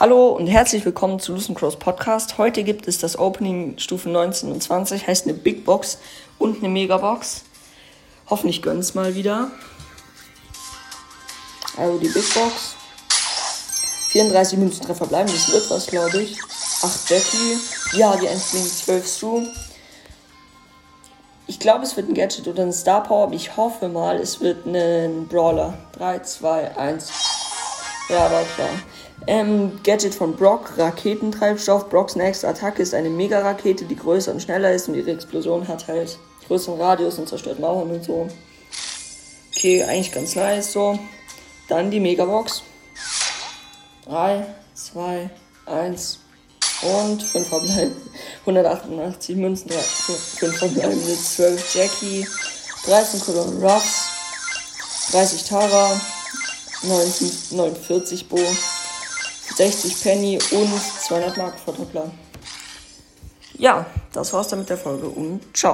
Hallo und herzlich willkommen zu Lucian Cross Podcast. Heute gibt es das Opening Stufe 19 und 20, heißt eine Big Box und eine Megabox. Hoffentlich gönnen es mal wieder. Also die Big Box. 34 Münzentreffer bleiben, das wird was, glaube ich. 8 Jackie. Ja, die 1 12 Stu. Ich glaube, es wird ein Gadget oder ein Star Power, aber ich hoffe mal, es wird ein Brawler. 3, 2, 1. Ja, war klar. Ähm, Gadget von Brock, Raketentreibstoff. Brocks nächste Attacke ist eine Mega-Rakete, die größer und schneller ist und ihre Explosion hat halt größeren Radius und zerstört Mauern und so. Okay, eigentlich ganz nice so. Dann die Megabox. 3, 2, 1 und 5 verbleiben. 188 Münzen, 5 verbleiben mit 12 Jackie, 13 Colon Ruffs, 30 Tara, 49 Bo, 60 Penny und 200 Mark Verdoppler. Ja, das war's dann mit der Folge und ciao.